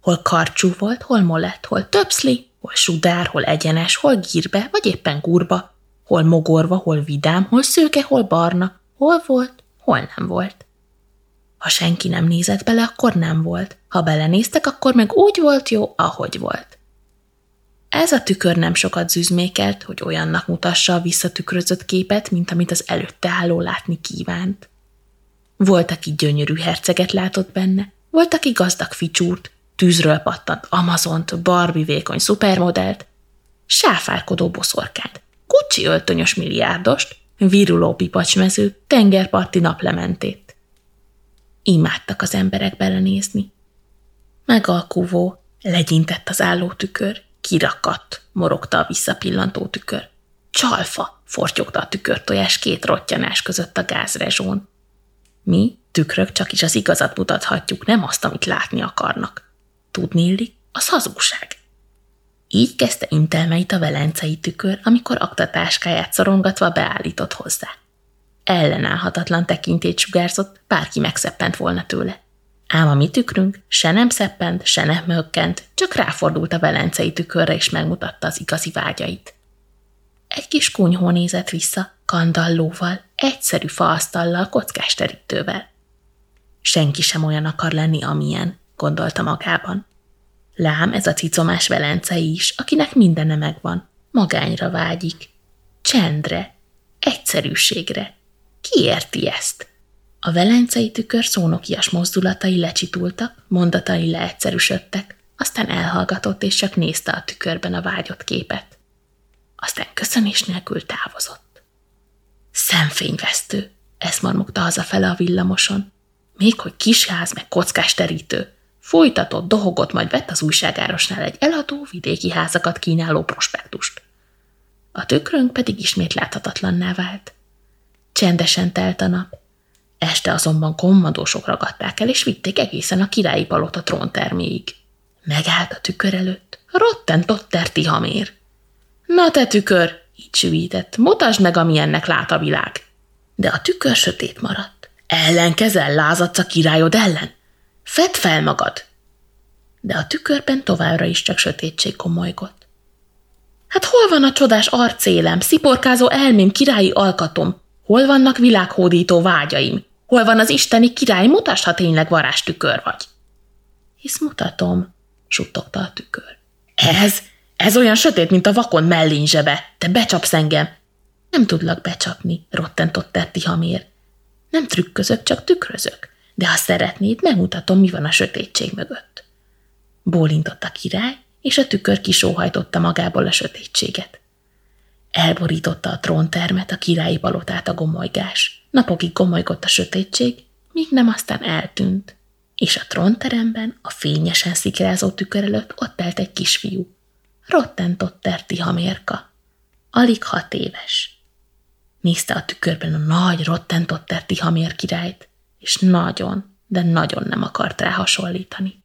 Hol karcsú volt, hol molett, hol töpszli, hol sudár, hol egyenes, hol gírbe, vagy éppen gurba, hol mogorva, hol vidám, hol szőke, hol barna, hol volt, hol nem volt. Ha senki nem nézett bele, akkor nem volt. Ha belenéztek, akkor meg úgy volt jó, ahogy volt. Ez a tükör nem sokat züzmékelt, hogy olyannak mutassa a visszatükrözött képet, mint amit az előtte álló látni kívánt. Volt, aki gyönyörű herceget látott benne, volt, aki gazdag ficsúrt, tűzről pattant Amazont, Barbie vékony szupermodellt, sáfárkodó boszorkánt, kucsi öltönyös milliárdost, viruló pipacsmező, tengerparti naplementét. Imádtak az emberek belenézni. Megalkuvó, legyintett az álló tükör, kirakadt, morogta a visszapillantó tükör. Csalfa, fortyogta a tükörtojás két rottyanás között a gázrezsón. Mi, tükrök, csak is az igazat mutathatjuk, nem azt, amit látni akarnak. Tudni illik, az hazugság. Így kezdte intelmeit a velencei tükör, amikor aktatáskáját szorongatva beállított hozzá. Ellenállhatatlan tekintét sugárzott, bárki megszeppent volna tőle. Ám a mi tükrünk se nem szeppent, se nem mökkent, csak ráfordult a velencei tükörre és megmutatta az igazi vágyait. Egy kis kunyhó nézett vissza, kandallóval, egyszerű faasztallal, kockás terítővel. Senki sem olyan akar lenni, amilyen, gondolta magában. Lám ez a cicomás velencei is, akinek mindene megvan. Magányra vágyik. Csendre. Egyszerűségre. Ki érti ezt? A velencei tükör szónokias mozdulatai lecsitultak, mondatai leegyszerűsödtek, aztán elhallgatott és csak nézte a tükörben a vágyott képet. Aztán köszönés nélkül távozott. Szemfényvesztő, ezt marmogta hazafele a villamoson. Még hogy kisház meg kockás terítő. Folytatott, dohogott, majd vett az újságárosnál egy eladó vidéki házakat kínáló prospektust. A tükrönk pedig ismét láthatatlanná vált. Csendesen telt a nap. Este azonban kommandósok ragadták el, és vitték egészen a királyi palota trónterméig. Megállt a tükör előtt. Rottent terti hamér. Na te tükör, így süvített, mutasd meg, amilyennek lát a világ. De a tükör sötét maradt. Ellenkezel, lázadsz a királyod ellen? Fedd fel magad! De a tükörben továbbra is csak sötétség komolygott. Hát hol van a csodás arcélem, sziporkázó elmém, királyi alkatom? Hol vannak világhódító vágyaim? Hol van az isteni király? Mutasd, ha tényleg varázs tükör vagy. Hisz mutatom, suttogta a tükör. Ez, ez olyan sötét, mint a vakon mellényzsebe. Te becsapsz engem. Nem tudlak becsapni, rottentott Terti hamér. Nem trükközök, csak tükrözök. De ha szeretnéd, megmutatom, mi van a sötétség mögött. Bólintott a király, és a tükör kisóhajtotta magából a sötétséget. Elborította a tróntermet, a királyi palotát a gomolygás. Napokig gomolygott a sötétség, míg nem aztán eltűnt. És a trónteremben, a fényesen szikrázó tükör előtt ott állt egy kisfiú. Rottentott Terti hamérka. Alig hat éves. Nézte a tükörben a nagy, rottentott Terti hamér királyt, és nagyon, de nagyon nem akart rá hasonlítani.